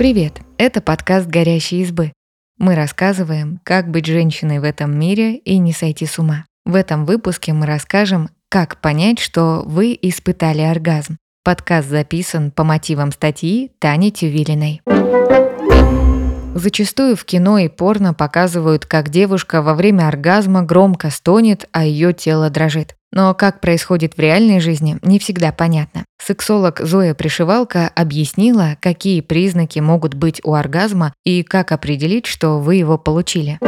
Привет! Это подкаст «Горящие избы». Мы рассказываем, как быть женщиной в этом мире и не сойти с ума. В этом выпуске мы расскажем, как понять, что вы испытали оргазм. Подкаст записан по мотивам статьи Тани Тювилиной. Зачастую в кино и порно показывают, как девушка во время оргазма громко стонет, а ее тело дрожит. Но как происходит в реальной жизни, не всегда понятно. Сексолог Зоя Пришивалка объяснила, какие признаки могут быть у оргазма и как определить, что вы его получили.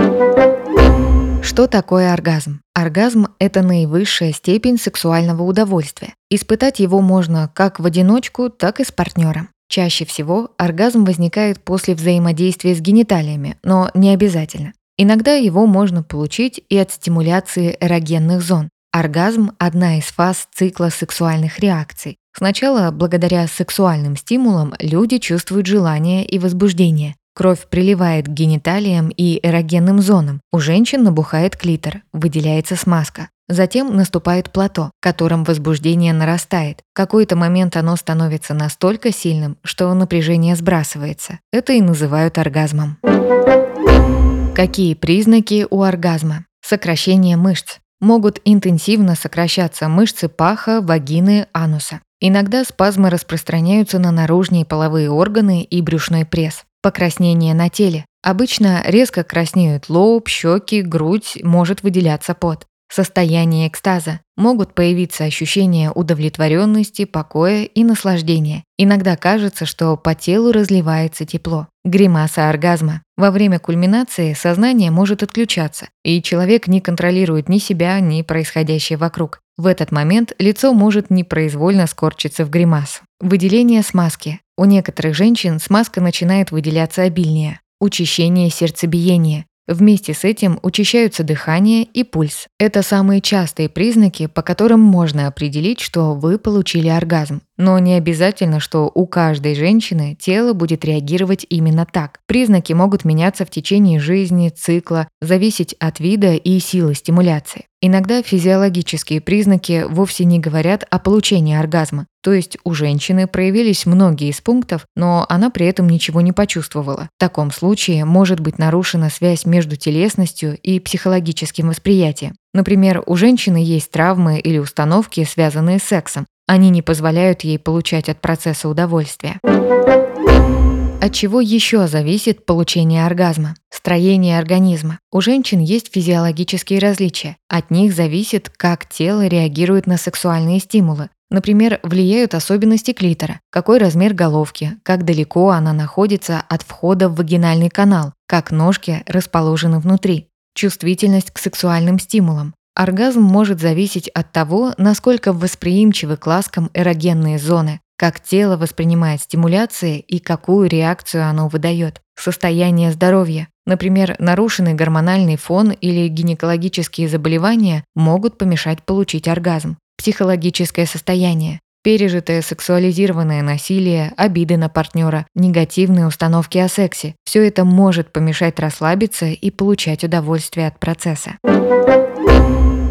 Что такое оргазм? Оргазм – это наивысшая степень сексуального удовольствия. Испытать его можно как в одиночку, так и с партнером. Чаще всего оргазм возникает после взаимодействия с гениталиями, но не обязательно. Иногда его можно получить и от стимуляции эрогенных зон. Оргазм – одна из фаз цикла сексуальных реакций. Сначала, благодаря сексуальным стимулам, люди чувствуют желание и возбуждение. Кровь приливает к гениталиям и эрогенным зонам. У женщин набухает клитор, выделяется смазка. Затем наступает плато, которым возбуждение нарастает. В какой-то момент оно становится настолько сильным, что напряжение сбрасывается. Это и называют оргазмом. Какие признаки у оргазма? Сокращение мышц. Могут интенсивно сокращаться мышцы паха, вагины, ануса. Иногда спазмы распространяются на наружные половые органы и брюшной пресс. Покраснение на теле. Обычно резко краснеют лоб, щеки, грудь, может выделяться пот состояние экстаза, могут появиться ощущения удовлетворенности, покоя и наслаждения. Иногда кажется, что по телу разливается тепло. Гримаса оргазма. Во время кульминации сознание может отключаться, и человек не контролирует ни себя, ни происходящее вокруг. В этот момент лицо может непроизвольно скорчиться в гримасу. Выделение смазки. У некоторых женщин смазка начинает выделяться обильнее. Учащение сердцебиения. Вместе с этим учащаются дыхание и пульс. Это самые частые признаки, по которым можно определить, что вы получили оргазм. Но не обязательно, что у каждой женщины тело будет реагировать именно так. Признаки могут меняться в течение жизни, цикла, зависеть от вида и силы стимуляции. Иногда физиологические признаки вовсе не говорят о получении оргазма. То есть у женщины проявились многие из пунктов, но она при этом ничего не почувствовала. В таком случае может быть нарушена связь между телесностью и психологическим восприятием. Например, у женщины есть травмы или установки, связанные с сексом. Они не позволяют ей получать от процесса удовольствие. От чего еще зависит получение оргазма? Строение организма. У женщин есть физиологические различия. От них зависит, как тело реагирует на сексуальные стимулы. Например, влияют особенности клитора, какой размер головки, как далеко она находится от входа в вагинальный канал, как ножки расположены внутри, чувствительность к сексуальным стимулам. Оргазм может зависеть от того, насколько восприимчивы к ласкам эрогенные зоны, как тело воспринимает стимуляции и какую реакцию оно выдает. Состояние здоровья. Например, нарушенный гормональный фон или гинекологические заболевания могут помешать получить оргазм. Психологическое состояние. Пережитое сексуализированное насилие, обиды на партнера, негативные установки о сексе – все это может помешать расслабиться и получать удовольствие от процесса.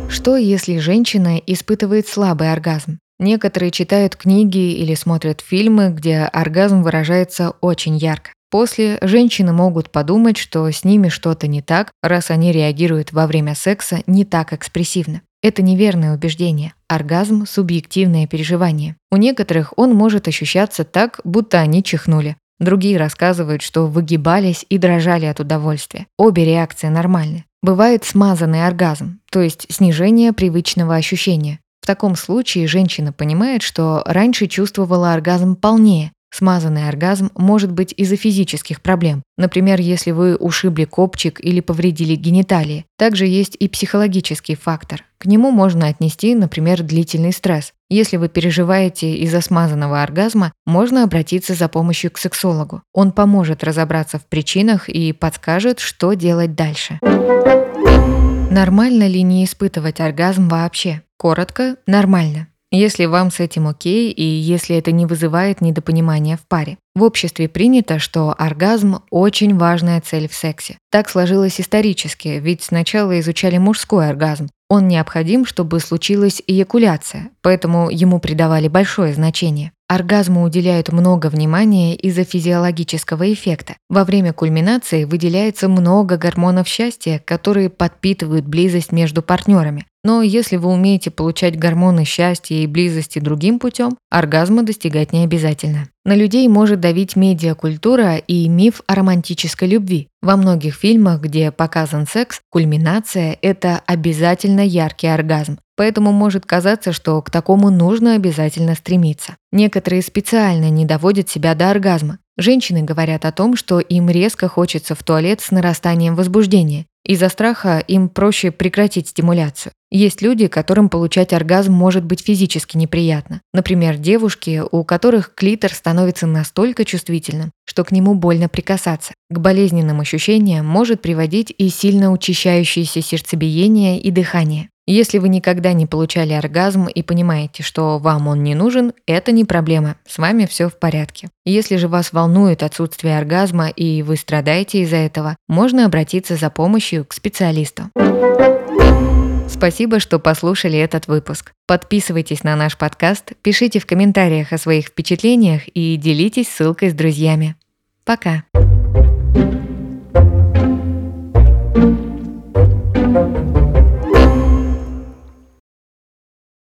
Что, если женщина испытывает слабый оргазм? Некоторые читают книги или смотрят фильмы, где оргазм выражается очень ярко. После женщины могут подумать, что с ними что-то не так, раз они реагируют во время секса не так экспрессивно. Это неверное убеждение. Оргазм – субъективное переживание. У некоторых он может ощущаться так, будто они чихнули. Другие рассказывают, что выгибались и дрожали от удовольствия. Обе реакции нормальны. Бывает смазанный оргазм, то есть снижение привычного ощущения. В таком случае женщина понимает, что раньше чувствовала оргазм полнее. Смазанный оргазм может быть из-за физических проблем. Например, если вы ушибли копчик или повредили гениталии. Также есть и психологический фактор. К нему можно отнести, например, длительный стресс. Если вы переживаете из-за смазанного оргазма, можно обратиться за помощью к сексологу. Он поможет разобраться в причинах и подскажет, что делать дальше. Нормально ли не испытывать оргазм вообще? Коротко, нормально. Если вам с этим окей и если это не вызывает недопонимания в паре. В обществе принято, что оргазм – очень важная цель в сексе. Так сложилось исторически, ведь сначала изучали мужской оргазм. Он необходим, чтобы случилась эякуляция, поэтому ему придавали большое значение. Оргазму уделяют много внимания из-за физиологического эффекта. Во время кульминации выделяется много гормонов счастья, которые подпитывают близость между партнерами. Но если вы умеете получать гормоны счастья и близости другим путем, оргазма достигать не обязательно. На людей может давить медиакультура и миф о романтической любви. Во многих фильмах, где показан секс, кульминация – это обязательно яркий оргазм. Поэтому может казаться, что к такому нужно обязательно стремиться. Некоторые специально не доводят себя до оргазма. Женщины говорят о том, что им резко хочется в туалет с нарастанием возбуждения. Из-за страха им проще прекратить стимуляцию. Есть люди, которым получать оргазм может быть физически неприятно. Например, девушки, у которых клитор становится настолько чувствительным, что к нему больно прикасаться. К болезненным ощущениям может приводить и сильно учащающееся сердцебиение и дыхание. Если вы никогда не получали оргазм и понимаете, что вам он не нужен, это не проблема, с вами все в порядке. Если же вас волнует отсутствие оргазма и вы страдаете из-за этого, можно обратиться за помощью к специалисту. Спасибо, что послушали этот выпуск. Подписывайтесь на наш подкаст, пишите в комментариях о своих впечатлениях и делитесь ссылкой с друзьями. Пока!